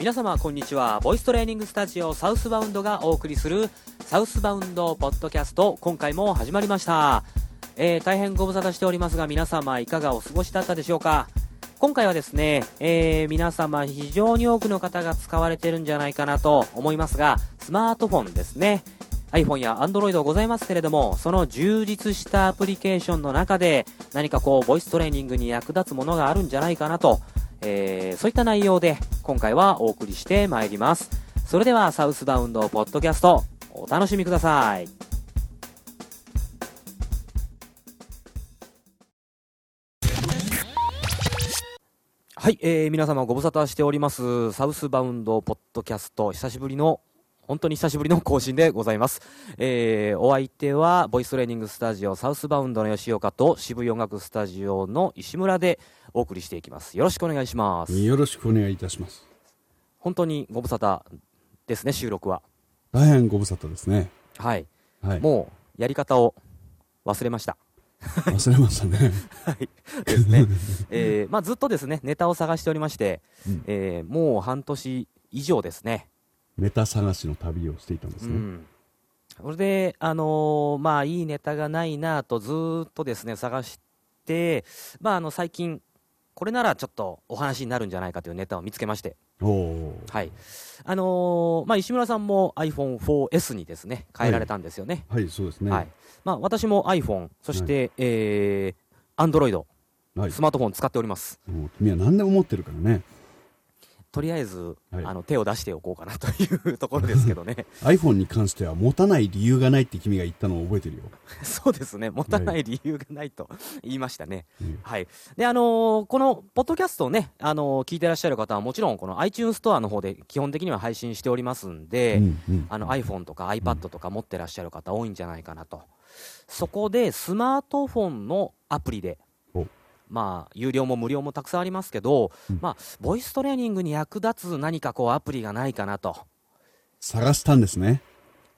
皆様こんにちは。ボイストレーニングスタジオサウスバウンドがお送りするサウスバウンドポッドキャスト。今回も始まりました、えー大変ご無沙汰しておりますが皆様いかがお過ごしだったでしょうか？今回はですね、えー皆様非常に多くの方が使われてるんじゃないかなと思いますがスマートフォンですね。iPhone や Android ございますけれどもその充実したアプリケーションの中で何かこうボイストレーニングに役立つものがあるんじゃないかなと、えーそういった内容で今回はお送りしてまいります。それではサウスバウンドポッドキャストお楽しみください。はい、えー皆様ご無沙汰しております。サウスバウンドポッドキャスト久しぶりの本当に久しぶりの更新でございます、えーお相手はボイストレーニングスタジオサウスバウンドの吉岡と渋谷音楽スタジオの石村でお送りしていきます。よろしくお願いします。よろしくお願いいたします。本当にご無沙汰ですね収録は。大変ご無沙汰ですね。はい、はい。もうやり方を忘れました。忘れましたね。はい。ですね、えーまあ、ずっとですねネタを探しておりまして、うん。えーもう半年以上ですねネタ探しの旅をしていたんですね。うん、それで、あのーまあ、いいネタがないなとずーっとですね探して、まあ、あの最近、これならちょっとお話になるんじゃないかというネタを見つけまして。はいあのーまあ、石村さんも iPhone4S にですね変えられたんですよね。はい、そうですね。はいまあ、私も iPhone、そして、えー、Android、はいスマートフォン使っております。もう君は何でも持ってるからね。とりあえず、はいあの手を出しておこうかなというところですけどね。iPhone に関しては持たない理由がないって君が言ったのを覚えてるよ。そうですね、持たない理由がないと言いましたね。うんはい。で、あのーこのポッドキャストをね、あのー聞いてらっしゃる方はもちろんこの iTunes ストアの方で基本的には配信しておりますんで、うんうんあの iPhone とか iPad とか持ってらっしゃる方多いんじゃないかなと。そこでスマートフォンのアプリでお、まあ、有料も無料もたくさんありますけど、うんまあ、ボイストレーニングに役立つ何かこうアプリがないかなと。探したんですね。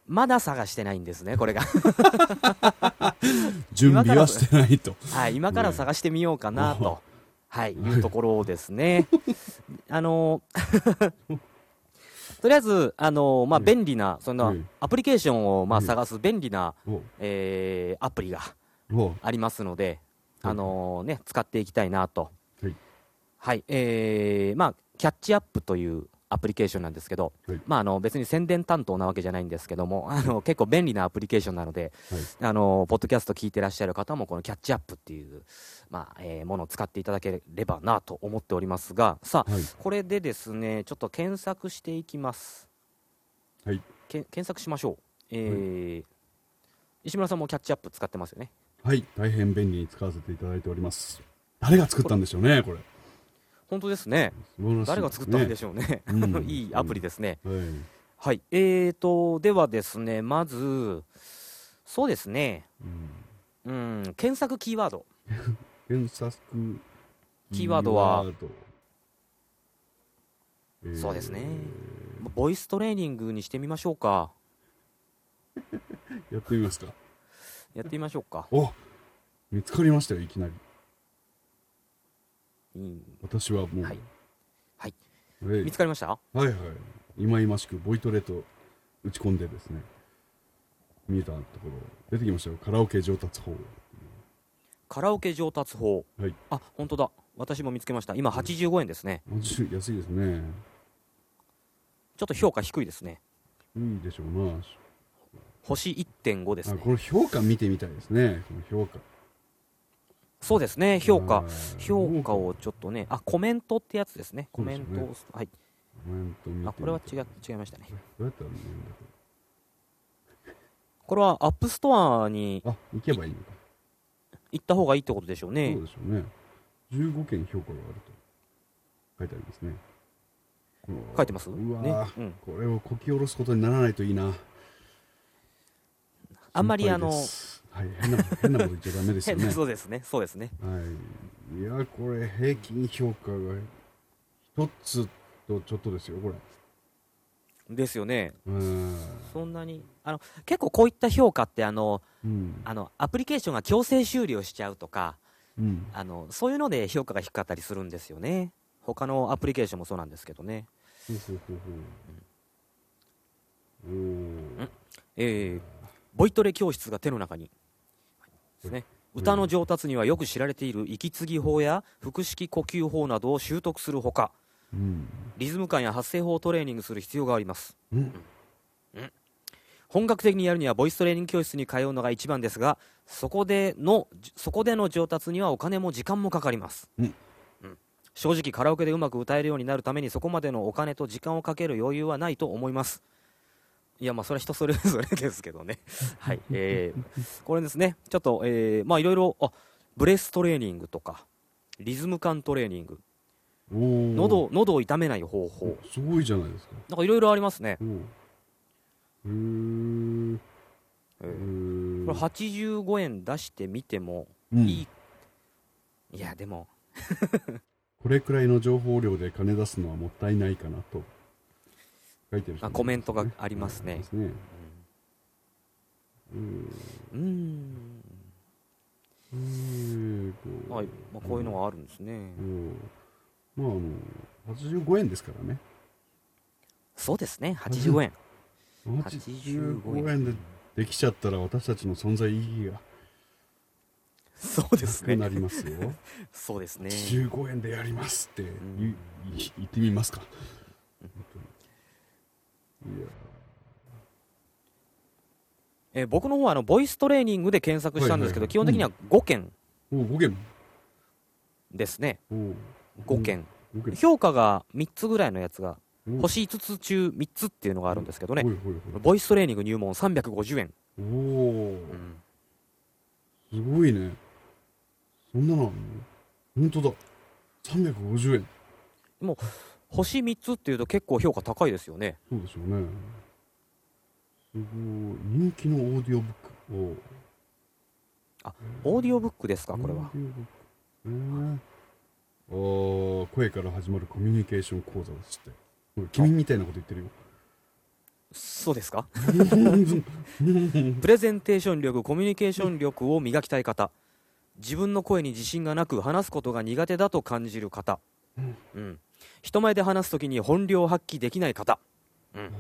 まだ探してないんですね、これが。準備はしてないと。はい、今から探してみようかなねと、はい、いうところですね。あの とりあえず、あのまあ、うん便利な、そんなうんアプリケーションを、まあ、うん探す便利な、おえーアプリがおありますので、うんあのね、使っていきたいなと。はい。はい、えーまあ、キャッチアップというアプリケーションなんですけど、はい。まあ、あの別に宣伝担当なわけじゃないんですけども、あの結構便利なアプリケーションなので、はい。あのポッドキャスト聞いてらっしゃる方もこのキャッチアップっていう、まあえーものを使っていただければなと思っておりますがさあ、はい。これでですねちょっと検索していきます、はい。け検索しましょう、えー石村さんもキャッチアップ使ってますよね？はい。大変便利に使わせていただいております。誰が作ったんでしょうね、これ。本当ですね。誰が作ったんでょしょうね。うん いいアプリですね、う。はい。はい。えーとではですねまずそうですね。うん。うん。検索キーワード。検索キーワード。はー。そうですね。ボイストレーニングにしてみましょうか。やってみますかやってみましょうか。お見つかりましたよいきなり。うん。私はもう。はい。はい。はい。見つかりました？はいはい。今々しくボイトレと打ち込んでですね。見えたところ出てきましたよ。カラオケ上達法。カラオケ上達法。はい。あ本当だ。私も見つけました。今85円ですね。安いですね。ちょっと評価低いですね。いいでしょうな星1.5ですね。あこの評価見てみたいですね。この評価。そうですね。評価。評価をちょっとねあコメントってやつですね。コメントを、そうですはい。あこれは違違いましたね。どうやったら見えるんだここれはアップストアにれあ行けばいいのか。行った方がいいってことでしょうね。そうでしょうね。15件評価があると書いてありますね。書いてます？ねー、うん、これをこき下ろすことにならないといいな。あんまりあのはい、変な変なこと言っちゃダメですよね。そうですねそうですねはい。いや、これ平均評価が一つとちょっとですよ、これ。ですよねうん。そんなにあの結構こういった評価ってあのうん。あのアプリケーションが強制終了しちゃうとかうん。あのそういうので評価が低かったりするんですよね他のアプリケーションもそうなんですけどね。ほうほうほうほう。おーえー、ボイトレ教室が手の中に。ですね。歌の上達にはよく知られている息継ぎ法や腹式呼吸法などを習得するほか、うん。リズム感や発声法をトレーニングする必要があります。うん。本格的にやるにはボイストレーニング教室に通うのが一番ですが、そこでの、そこでの上達にはお金も時間もかかります。うんうん正直カラオケでうまく歌えるようになるためにそこまでのお金と時間をかける余裕はないと思います。いや、まあ、それは人それぞれですけどね。はい。えー、これですね、ちょっと、えー、まあ、いろいろ、あ、ブレストレーニングとか、リズム感トレーニング、喉、喉を痛めない方法、すごいじゃないですか。なんかいろいろありますね。おー。へー。えへー。ーこれ85円出してみてもうん。いい、いや、でも、これくらいの情報量で金出すのはもったいないかなと書いてるね。あコメントがありますね。ですね。うん。うーん、えーこうはい。まあ、こういうのがあるんですね。うん。まああの85円ですからね。そうですね、85円。85円。でできちゃったら私たちの存在意義がそうですね。なくな。りますよ。そうですね。85円でやりますって言,、ん。言ってみますかえー僕の方はあのボイストレーニングで検索したんですけど、基本的には5件お5件。ですね、お5件、5件。評価が3つぐらいのやつが、お。星5つ中3つっていうのがあるんですけどね、ボイストレーニング入門350円、おおうん。すごいね。そんなのあんの？本当だ。350円星3つっていうと結構評価高いですよね。そうでしょうね。すごい人気のオーディオブックオーディオブックですか、これは。えーあー声から始まるコミュニケーション講座ですって。君みたいなこと言ってるよ。そうですか？プレゼンテーション力、コミュニケーション力を磨きたい方、自分の声に自信がなく話すことが苦手だと感じる方、うん人前で話すときに本領を発揮できない方、うん。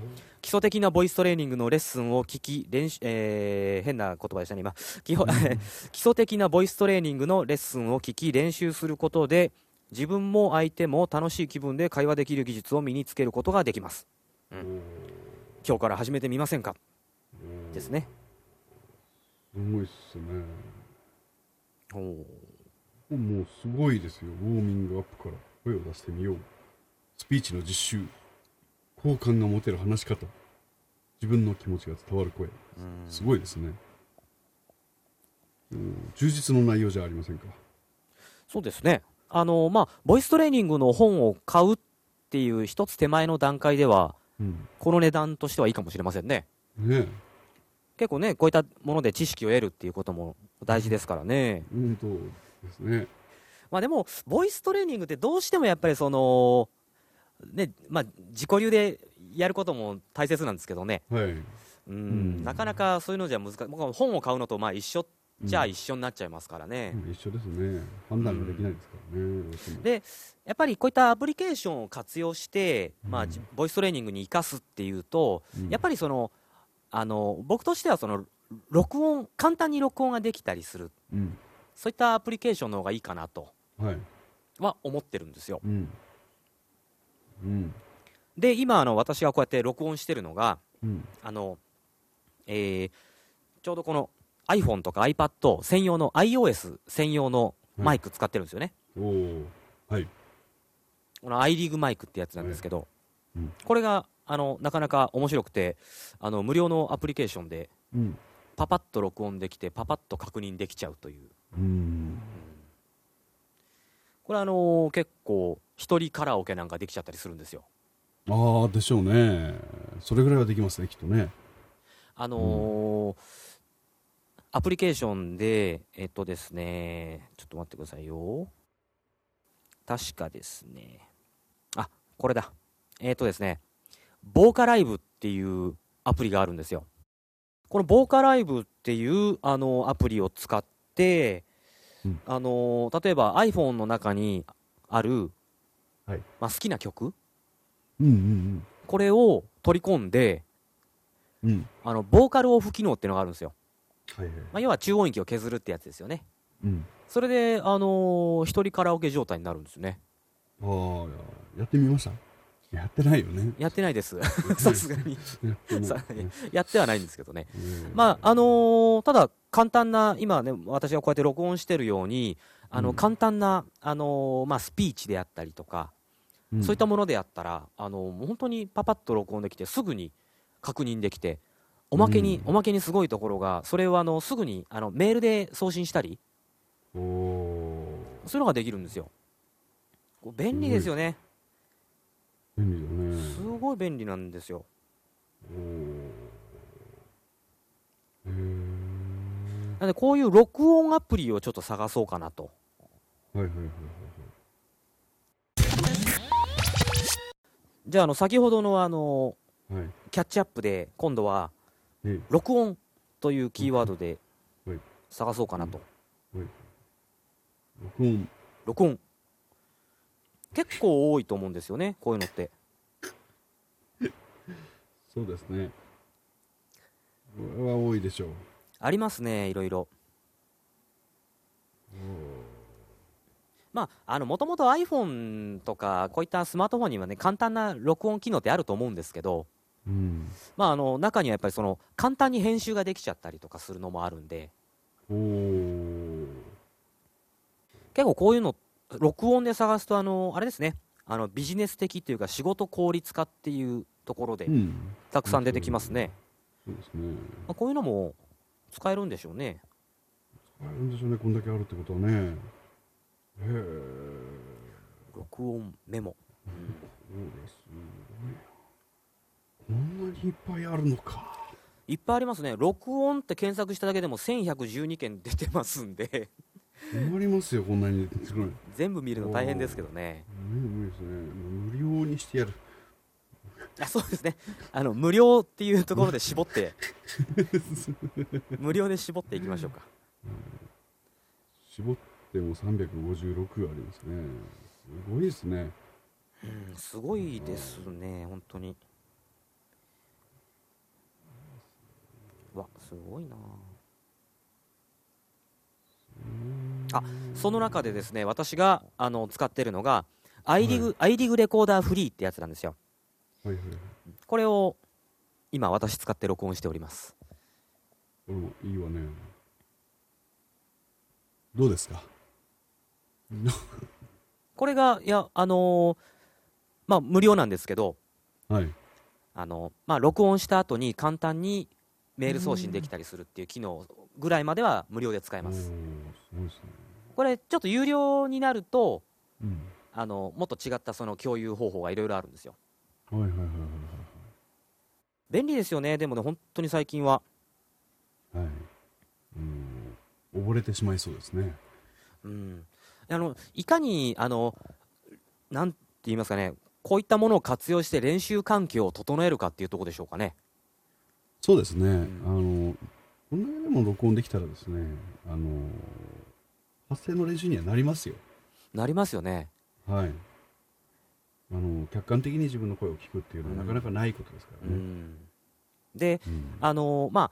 基礎的なボイストレーニングのレッスンを聞き練習、えー変な言葉でしたね、今。基本 基礎的なボイストレーニングのレッスンを聞き練習することで自分も相手も楽しい気分で会話できる技術を身につけることができます。お今日から始めてみませんか？ーですね。すごいっすね。おー。もうすごいですよ。ウォーミングアップから声を出してみよう。スピーチの実習。好感が持てる話し方。自分の気持ちが伝わる声。すごいですね。うん。充実の内容じゃありませんか。そうですね。あの、まあ、ボイストレーニングの本を買うっていう一つ手前の段階では、うん。この値段としてはいいかもしれませんね。ね結構ね、こういったもので知識を得るっていうことも大事ですからね。え本当ですねまあでも、ボイストレーニングってどうしてもやっぱりその、ね、まあ、自己流でやることも大切なんですけどね。はい。うん、ん。なかなかそういうのじゃ難しい。本を買うのとまあ一緒じゃあ一緒になっちゃいますからね。うん一緒ですね。判断ができないですからね、どうしてもでやっぱりこういったアプリケーションを活用して、まあうん。じボイストレーニングに生かすっていうと、うん。やっぱりそのあの僕としてはその録音簡単に録音ができたりする。うん。そういったアプリケーションの方がいいかなとはい。は思ってるんですよ。うん。うん。で今あの私がこうやって録音してるのがうん。あの、えーちょうどこの iPhone とか iPad 専用の iOS 専用のマイク使ってるんですよね、はい。この i リーグマイクってやつなんですけど、うん。これがあのなかなか面白くてあの無料のアプリケーションでうん。パパッと録音できてパパッと確認できちゃうという、うんこれあのー結構一人カラオケなんかできちゃったりするんですよ。ああでしょうね。それぐらいはできますねきっとね。あのーアプリケーションでえっとですねちょっと待ってくださいよ。確かですね。あこれだ。えっとですねボーカライブっていうアプリがあるんですよ。このボーカライブっていうあのアプリを使って、うん。あの例えば iPhone の中にあるはい。まあ、好きな曲？うんうんこれを取り込んでうん。うんあのボーカルオフ機能っていうのがあるんですよ、はいはい。まあ、要は中音域を削るってやつですよね。うん。それで、あのー一人カラオケ状態になるんですね。ああやってみました？やってないよね。やってないです。さすがに。やってない。さやってはないんですけどね。うん。まああのーただ簡単な今ね私がこうやって録音してるようにあの、うん。簡単な、あのーまあ、スピーチであったりとか、うん。そういったものであったら、あのもう本当にパパッと録音できて、すぐに確認できて、おまけに、うん。おまけにすごいところが、それをあのすぐにあのメールで送信したり、そういうのができるんですよ。便利ですよね。便利だね。すごい便利なんですよ。えなので、こういう録音アプリをちょっと探そうかなと。はいはいはいじゃあ、あの先ほどのあのはい。はいキャッチアップで、今度はえ録音というキーワードではい。探そうかなと。録音。録音。結構多いと思うんですよね、こういうのって。そうですね。これは多いでしょう。ありますね、いろいろ。まあ、あの、もともと iPhone とか、こういったスマートフォンにはね、簡単な録音機能ってあると思うんですけど、うん。まあ、あの、中にはやっぱりその、簡単に編集ができちゃったりとかするのもあるんで、結構こういうの、録音で探すと、あの、あれですね、あの、ビジネス的っていうか、仕事効率化っていうところでう、ん。たくさん出てきますね。そうですね。まあ、こういうのも使えるんでしょうね。あるんでしょうね。こんだけあるってことはね。へえ。録音メモ。こんなにいっぱいあるのか。いっぱいありますね。録音って検索しただけでも1112件出てますんで、困りますよこんなにすごい全部見るの大変ですけどね。無理ですね無料にしてやるあそうですね。あの、無料っていうところで絞って、無料で絞っていきましょうか。絞っても356ありますねすごいですねうん、すごいですね、本当に。わ、すごいなあその中でですね、私があの使ってるのが、アイリグ、アイリグレコーダーフリーってやつなんですよ。はいはいこれを今私使って録音しております。これもいいわねどうですか？これが、いや、あのーまあ、無料なんですけど、はいあのまあ、録音した後に簡単にメール送信できたりするっていう機能ぐらいまでは無料で使えます。ごいですね。これ、ちょっと有料になると、うん。あのもっと違ったその共有方法がいろいろあるんですよ。はいはいはいはい便利ですよね、でもね、本当に最近は。はい。はいうん。溺れてしまいそうですね。うん、あのいかにあの、なんて言いますかね、こういったものを活用して練習環境を整えるかっていうところでしょうかね。そうですね、んあのこんだけでも録音できたらですねあの発声の練習にはなりますよ。なりますよね。はい。あの客観的に自分の声を聞くっていうのはうん。なかなかないことですかうらね、ん、で、うん。あのま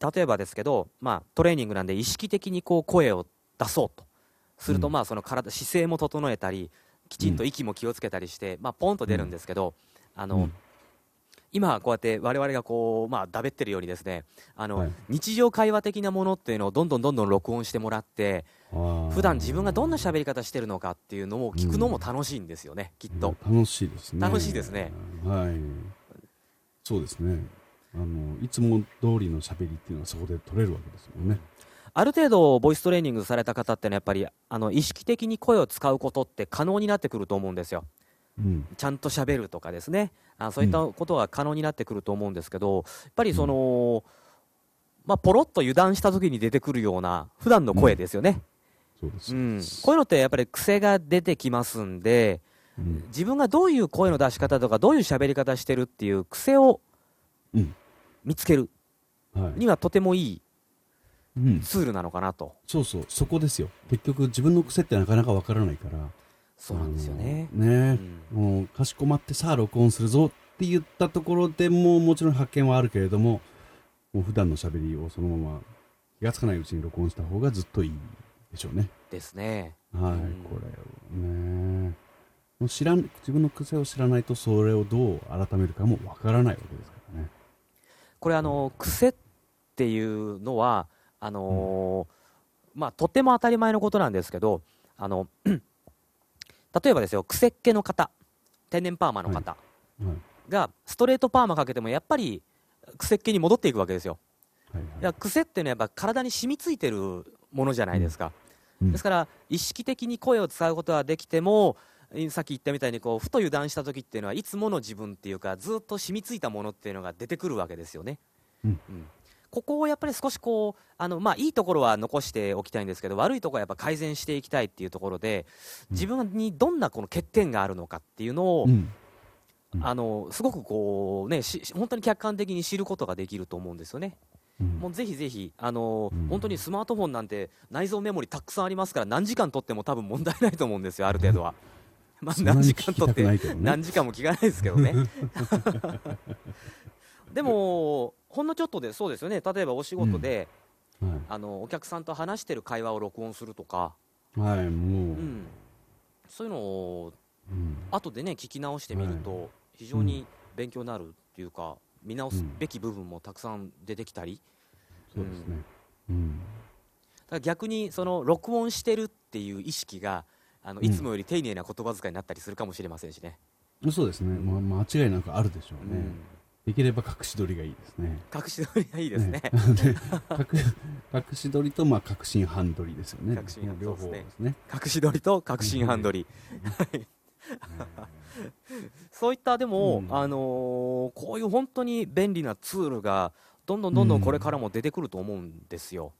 あ、例えばですけど、まあ、トレーニングなんで意識的にこう声を出そうとすると、うん。まあ、その体姿勢も整えたりきちんと息も気をつけたりして、まあ、ポンと出るんですけど、あのうん今こうやって我々がこう、まあ、だべってるようにですねあの、はい。日常会話的なものっていうのをどんどんどんどん録音してもらって普段自分がどんな喋り方してるのかっていうのを聞くのも楽しいんですよね、きっと。楽しいですね。楽しいですね。はい。そうですね。あのいつも通りの喋りっていうのはそこで取れるわけですもんね。ある程度、ボイストレーニングされた方ってのはやっぱりあの意識的に声を使うことって可能になってくると思うんですよ。うん。ちゃんと喋るとかですね。あそういったことが可能になってくると思うんですけど、やっぱりその、まあ、ポロッと油断した時に出てくるような普段の声ですよね、そうん。こういうのってやっぱり癖が出てきますんでうん。自分がどういう声の出し方とかどういう喋り方してるっていう癖をうん。見つけるはい。にはとてもいいうん、ツールなのかなと。そうそう。そこですよ。結局自分の癖ってなかなかわからないからそうなんですよね。ね、うん。もうかしこまってさあ録音するぞって言ったところでもうもちろん発見はあるけれどももう普段の喋りをそのまま気がつかないうちに録音した方がずっといいでしょうね。ですね。はい、うん。これをね。もう知らん自分の癖を知らないとそれをどう改めるかもわからないわけですからね。これあの癖っていうのはあのーまあとっても当たり前のことなんですけどあの例えばですよ癖っ気の方天然パーマの方はい。がストレートパーマかけてもやっぱり癖っ気に戻っていくわけですよ。はいや癖っていうのはやっぱ体に染みついてるものじゃないですか、うん。ですから意識的に声を使うことはできてもえさっき言ったみたいにこうふと油断した時っていうのはいつもの自分っていうかずっと染みついたものっていうのが出てくるわけですよね、うんここをやっぱり少しこうあの、まあ、いいところは残しておきたいんですけど悪いところはやっぱ改善していきたいっていうところでうん。自分にどんなこの欠点があるのかっていうのを、うん。うん。あのすごくこうねし本当に客観的に知ることができると思うんですよね。うん。もうぜひぜひ、あのうん。本当にスマートフォンなんて内蔵メモリたくさんありますから何時間取っても多分問題ないと思うんですよ、ある程度は。まあ、何時間取ってね。何時間も聞かないですけどね。でも、ほんのちょっとでそうですよね、例えばお仕事で、はあのお客さんと話してる会話を録音するとか、い、はい、もう、うん、そういうのをうん。後でね聞き直してみると、非常に勉強になるっていうか、見直すべき部分もたくさん出てきたり。そうですね、うん。だから逆にその録音してるっていう意識があのうん。いつもより丁寧な言葉遣いになったりするかもしれませんしね、そうですね、まあ、間違いなくあるでしょうね、うんできれば隠し撮りがいいですね。隠し撮りがいいですね。で隠隠し撮りとまあ確信半撮りですよね。確信半両方でですすね。隠し撮りと確信半撮り、はいそういったでも、うん。あのーこういう本当に便利なツールがどんどんどんどんこれからも出てくると思うんですよ、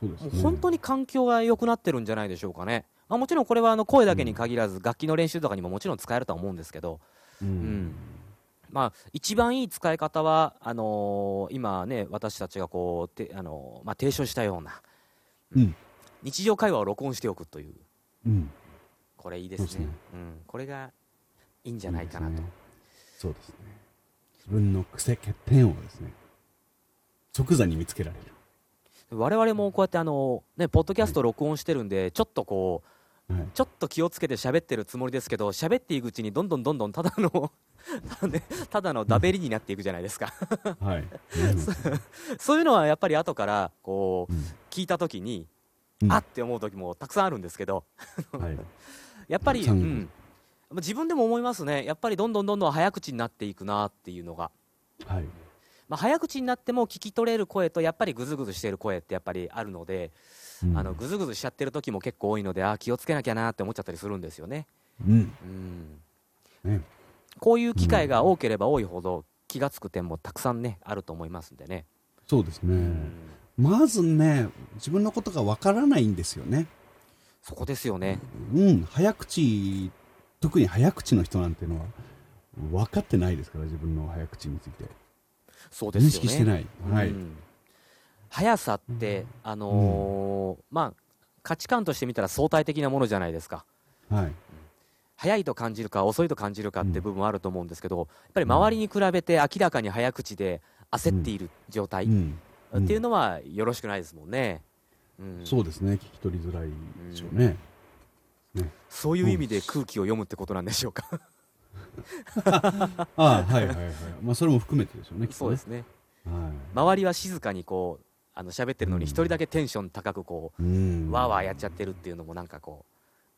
そうですね。本当に環境が良くなってるんじゃないでしょうかね、まあ、もちろんこれはあの声だけに限らず楽器の練習とかにももちろん使えるとは思うんですけど、うん、んまあ、一番いい使い方はあのー今ね私たちがこうて、あのーまあ、提唱したようなうん。日常会話を録音しておくという。うん。これいいですね。ですね。うん、これがいいんじゃないかなと、そうですね。自分の癖欠点をですね即座に見つけられる。我々もこうやってあの、ね、ポッドキャスト録音してるんで、ちょっとこうはいちょっと気をつけて喋ってるつもりですけど喋っていくうちにどんどんどんどんただのただのダベリになっていくじゃないですか。はい、そういうのはやっぱり後からこううん聞いた時に、うん。あって思う時もたくさんあるんですけど。はい。やっぱり、うん。ん、自分でも思いますね。やっぱりどんどんどんどん早口になっていくなっていうのが、はい。まあ、早口になっても聞き取れる声とやっぱりグズグズしてる声ってやっぱりあるので、うん。あのグズグズしちゃってる時も結構多いのであー気をつけなきゃなって思っちゃったりするんですよね。うん。うん。ね。こういう機会が多ければ多いほど気がつく点もたくさんねあると思いますんでね。そうですね、うん。まずね自分のことがわからないんですよね。そこですよね。うん。早口特に早口の人なんてのは分かってないですから自分の早口について。認そうですよね。識してない、はい、うん速さって、あのーまあ価値観として見たら相対的なものじゃないですか。はい。速いと感じるか遅いと感じるかって部分はあると思うんですけど、やっぱり周りに比べて明らかに早口で焦っている状態うん。っていうのはよろしくないですもんね。うん。そうですね。聞き取りづらいでしょうね、そういう意味で空気を読むってことなんでしょうか。ああはいはいはい。まあそれも含めてでしょうねね。そうですね。はい。周りは静かにこうあの喋ってるのに一人だけテンション高くこうん。うわーわーやっちゃってるっていうのもなんかこ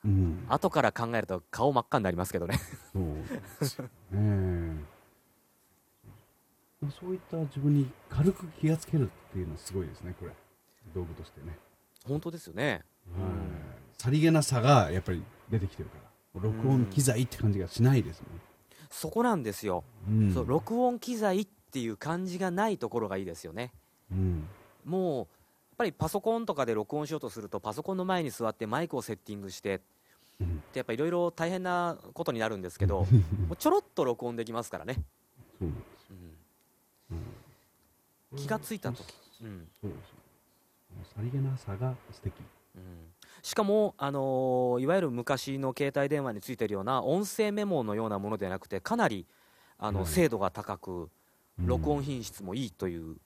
ううん。後から考えると顔真っ赤になりますけどね。そう。ねそういった自分に軽く気がつけるっていうのはすごいですねこれ。道具としてね、本当ですよね。はい。さりげなさがやっぱり出てきてるから。録音機材って感じがしないですそこなんですよ。もん、うん、そう録音機材っていう感じがないところがいいですよね。うんもうやっぱりパソコンとかで録音しようとするとパソコンの前に座ってマイクをセッティングしてうん。ってやっぱいろいろ大変なことになるんですけど もうちょろっと録音できますからね、気がついた時、うん。そうさりげなさが素敵。うん、しかも、あのーいわゆる昔の携帯電話についてるような音声メモのようなものではなくてかなりあの、はい。精度が高くうん。録音品質もいいという、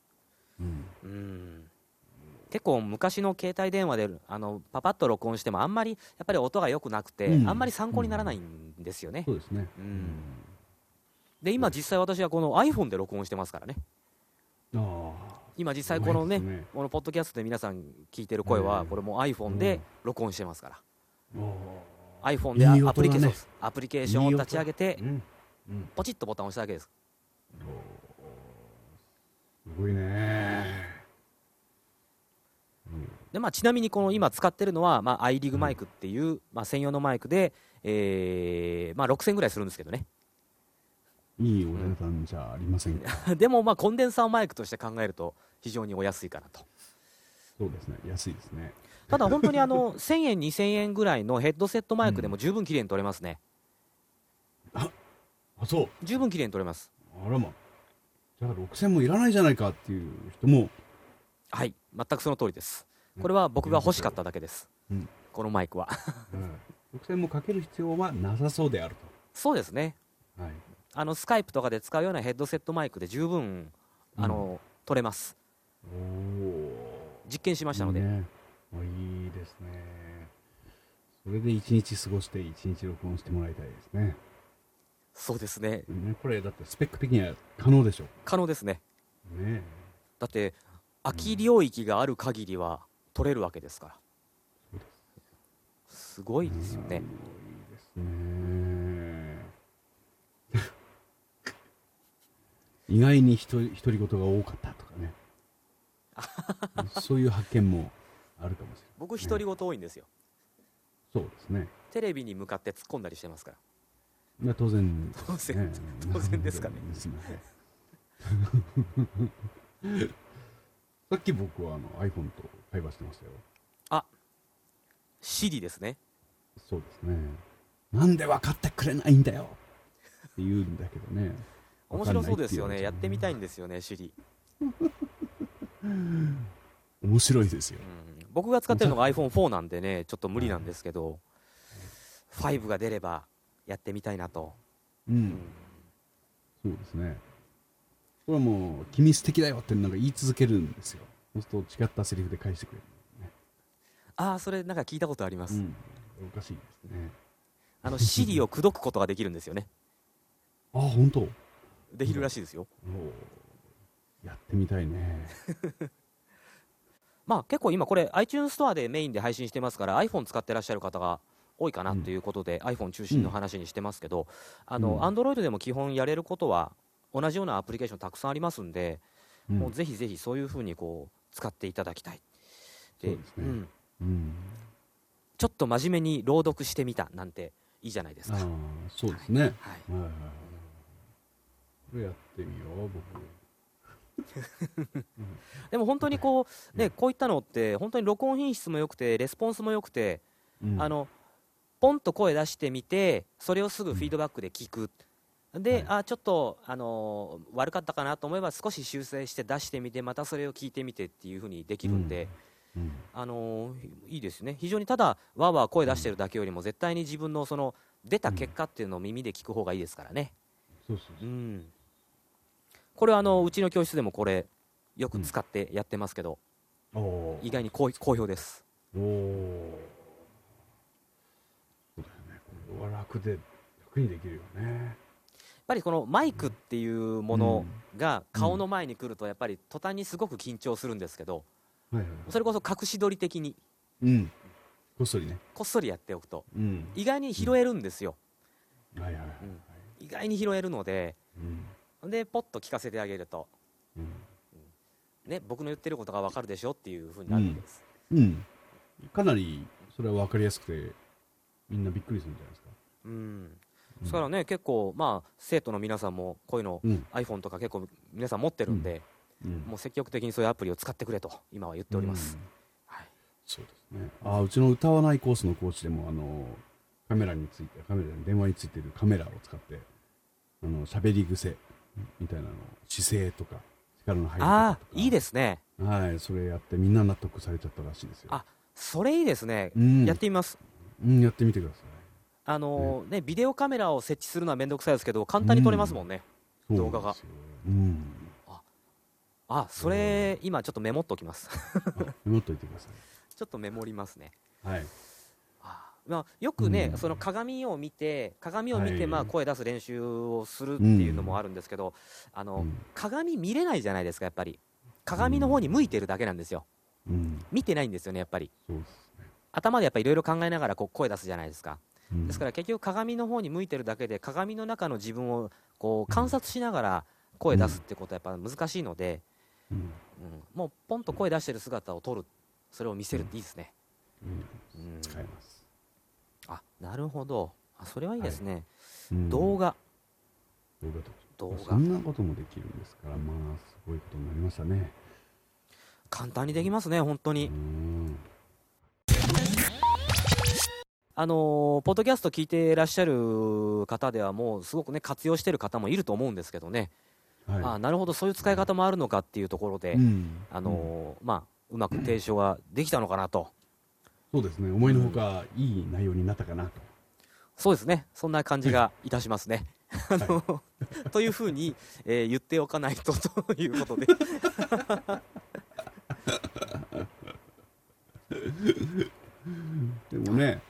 うん。うん結構昔の携帯電話であのパパッと録音してもあんまりやっぱり音が良くなくて、うん。あんまり参考にならないんですよね、そうですね。うん。で今実際私はこの iPhone で録音してますからね。あ今実際このねねこのポッドキャストで皆さん聞いてる声は、うんこれもう iPhone で録音してますから、あ iPhone でアプリケーション、アプリケーションを立ち上げてポチッとボタンを押しただけですすごいね。で、まあ、ちなみにこの今使ってるのは、まあ、アイリグマイクっていう、まあ、専用のマイクで、えーまあ、6000ぐらいするんですけどね。いいお値段じゃありませんか？でもまあコンデンサーマイクとして考えると非常にお安いかなと。そうですね。安いですね。ただ本当にあの1000円2000円ぐらいのヘッドセットマイクでも十分綺麗に撮れますね。あそう。十分綺麗に撮れます。あらまじゃあ6000もいらないじゃないかっていう人も。はい全くその通りです。これは僕が欲しかっただけです、うん。このマイクは。うん。6000もかける必要はなさそうであるそうですね。とはい。あのスカイプとかで使うようなヘッドセットマイクで十分あの、撮れます。おお実験しましたので、いいね。あいいですね。それで一日過ごして一日録音してもらいたいですねそうですね。ねこれだってスペック的には可能でしょ。可能ですね。ね。だって空き領域がある限りは取れるわけですから。そうですすごいですよね。いいですね。意外に独り独り言が多かったとかね。そういう発見もあるかもしれない。僕独り言多いんですよ。そうですね。テレビに向かって突っ込んだりしてますからまあ当然。当然当然ですかね。すみませんさっき僕はあの iPhone と会話してましたよ。シリですね。そうですね。なんで分かってくれないんだよ。って言うんだけどね。面白そうですよね。やってみたいんですよねシリ、面白いですよ。うん、僕が使ってるのが iPhone4 なんでねちょっと無理なんですけど5が出ればやってみたいなと、ううん。んそうですね。これはもう「君素敵だよ」ってなんか言い続けるんですよ。そうすると違ったセリフで返してくれるああそれなんか聞いたことあります、うん。おかしいですね。あのシリを口説くことができるんですよね。あ本当？できるらしいですよ、おやってみたいね。まあ結構今これ iTunes ストアでメインで配信してますから iPhone 使ってらっしゃる方が多いかなということで、iPhone 中心の話にしてますけど、あの、うん。Android でも基本やれることは同じようなアプリケーションたくさんありますんで、うん。もうぜひぜひそういうふうにこう使っていただきたい。でうん。ちょっと真面目に朗読してみたなんていいじゃないですか、そうですね、はい。はい。これやってみよう僕。でも本当にこう、ね、こういったのって本当に録音品質も良くてレスポンスも良くて、うん。あのポンと声出してみてそれをすぐフィードバックで聞く、で、はい。あちょっと、あのー悪かったかなと思えば少し修正して出してみてまたそれを聞いてみてっていうふうにできるんで、うん。あのーいいですね。非常にただわーわー声出してるだけよりも絶対に自分のその出た結果っていうのを耳で聞く方がいいですからね、そうん、これはあのうちの教室でもこれよく使ってやってますけど、意外に好好評です。おおそうだよねこれは楽で楽にできるよね。やっぱりこのマイクっていうものが顔の前に来るとやっぱり途端にすごく緊張するんですけどはいはいそれこそ隠し撮り的に。うん。こっそりね。こっそりやっておくと。うん。意外に拾えるんですよ、はいはいはいうん。意外に拾えるのでうん。でポッと聞かせてあげると、うん。ね、僕の言ってることが分かるでしょっていうふうになるわけです、うん。かなりそれは分かりやすくてみんなびっくりするんじゃないですかうん。ですからね結構まあ生徒の皆さんもこういうのうん。iPhone とか結構皆さん持ってるんで、うん。もう積極的にそういうアプリを使ってくれと今は言っております、うん。はい、そうですね。あうちの歌わないコースのコーチでもあのカメラについてカメラに電話についてるカメラを使ってあの喋り癖みたいなの姿勢とか力の入りああ方とか。いいですね。はいそれやってみんな納得されちゃったらしいですよ。あそれいいですね、うん。やってみます。うん、やってみてくださいあのーねビデオカメラを設置するのは面倒くさいですけど簡単に撮れますもんね、そう動画が。あそれ今ちょっとメモっときます。あメモっといてくださ ちょっとメモりますね。いはい。あまあ、よくね、うん。その鏡を見て鏡を見て、はい。まあ、声出す練習をするっていうのもあるんですけど、あのうん。鏡見れないじゃないですかやっぱり。鏡の方に向いてるだけなんですよ。うん。見てないんですよねやっぱり。そうですね。頭でやっぱりいろいろ考えながらこう声出すじゃないですか。うんですから結局鏡の方に向いてるだけで鏡の中の自分をこう観察しながら声出すってことはやっぱ難しいので、うん。うん、もうポンと声出してる姿を撮る。それを見せるっていいですね、うん。あなるほど。あそれはいいですね、うん。動画。動画そんなこともできるんですからまあすごいことになりましたね。簡単にできますね本当うに、んあのーポッドキャスト聞いていらっしゃる方ではもうすごくね活用してる方もいると思うんですけどね、はい。あなるほどそういう使い方もあるのかっていうところで、うん。あのーまあうまく提唱ができたのかなと、そうですね。思いのほかいい内容になったかなと。そうですね。そんな感じがいたしますね。あのというふうに、えー言っておかないとということでで もね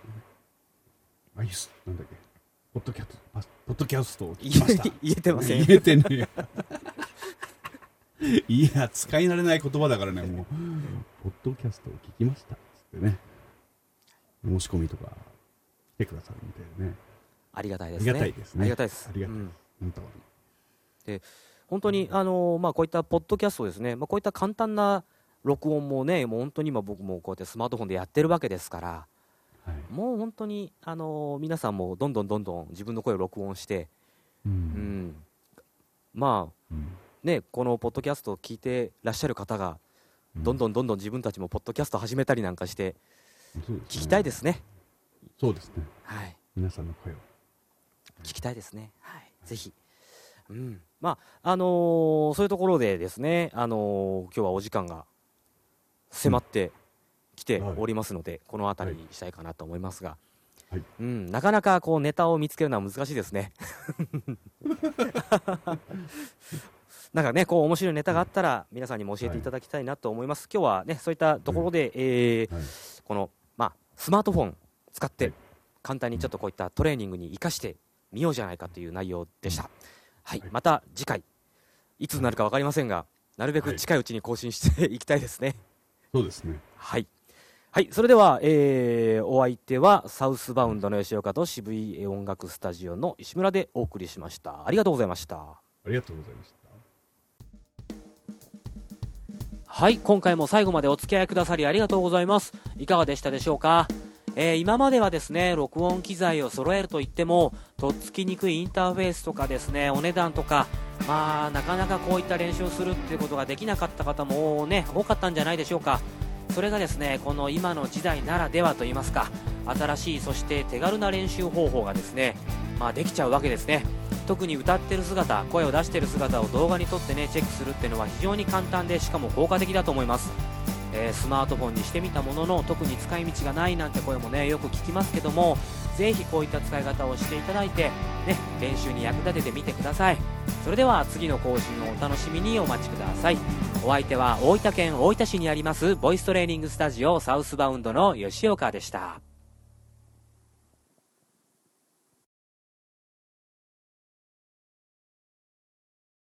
アイスなんだっけポッドキャストパポッドキャストを聞言きました。え 言えてません。言えてねえ いや使い慣れない言葉だからねもう。ポッドキャストを聞きました。っつってね。申し込みとか来てくださるみたいでね。ありがたいですね。ありがたいですね。ありがたいです。ありがたい。うん。本当に本当に、あのーまあ、こういったポッドキャストですね、まあ、こういった簡単な録音もね、もう本当に今、僕もこうやってスマートフォンでやってるわけですから、はい。もう本当に、あのー皆さんもどんどんどんどん自分の声を録音して、ううん。ん、まあうん。ね、このポッドキャストを聞いてらっしゃる方が、どんどん どんどん自分たちもポッドキャスト始めたりなんかして、聞きたいですね。そうですね。はい。皆さんの声を。聞きたいですね。はい、ぜひ。うん、まあ、あのーそういうところでですね、あのー今日はお時間が迫ってきておりますので、この辺りにしたいかなと思いますが。はい。うん、なかなかこうネタを見つけるのは難しいですね。なんかね、こう面白いネタがあったら、皆さんにも教えていただきたいなと思います。今日はね、そういったところで、えーはい。この、まあ、スマートフォン使ってはい。簡単にちょっとこういったトレーニングに生かしてみようじゃないかという内容でした、はい。はい。また次回いつになるか分かりませんがなるべく近いうちに更新していきたいですね。そうですね。はい、はい、それでは、えーお相手はサウスバウンドの吉岡と渋い音楽スタジオの石村でお送りしました。ありがとうございました。ありがとうございました。はい今回も最後までお付き合いくださりありがとうございます。いかがでしたでしょうか、えー今まではですね録音機材を揃えるといってもとっつきにくいインターフェースとかですねお値段とかまあなかなかこういった練習をするっていうことができなかった方もね多かったんじゃないでしょうかそれがですねこの今の時代ならではといいますか新しいそして手軽な練習方法がですねまあできちゃうわけですね。特に歌ってる姿声を出してる姿を動画に撮ってねチェックするっていうのは非常に簡単でしかも効果的だと思います、えスマートフォンにしてみたものの特に使い道がないなんて声もねよく聞きますけどもぜひこういった使い方をしていただいて、ね、練習に役立ててみてください。それでは次の更新をお楽しみにお待ちください。お相手は大分県大分市にありますボイストレーニングスタジオサウスバウンドの吉岡でした。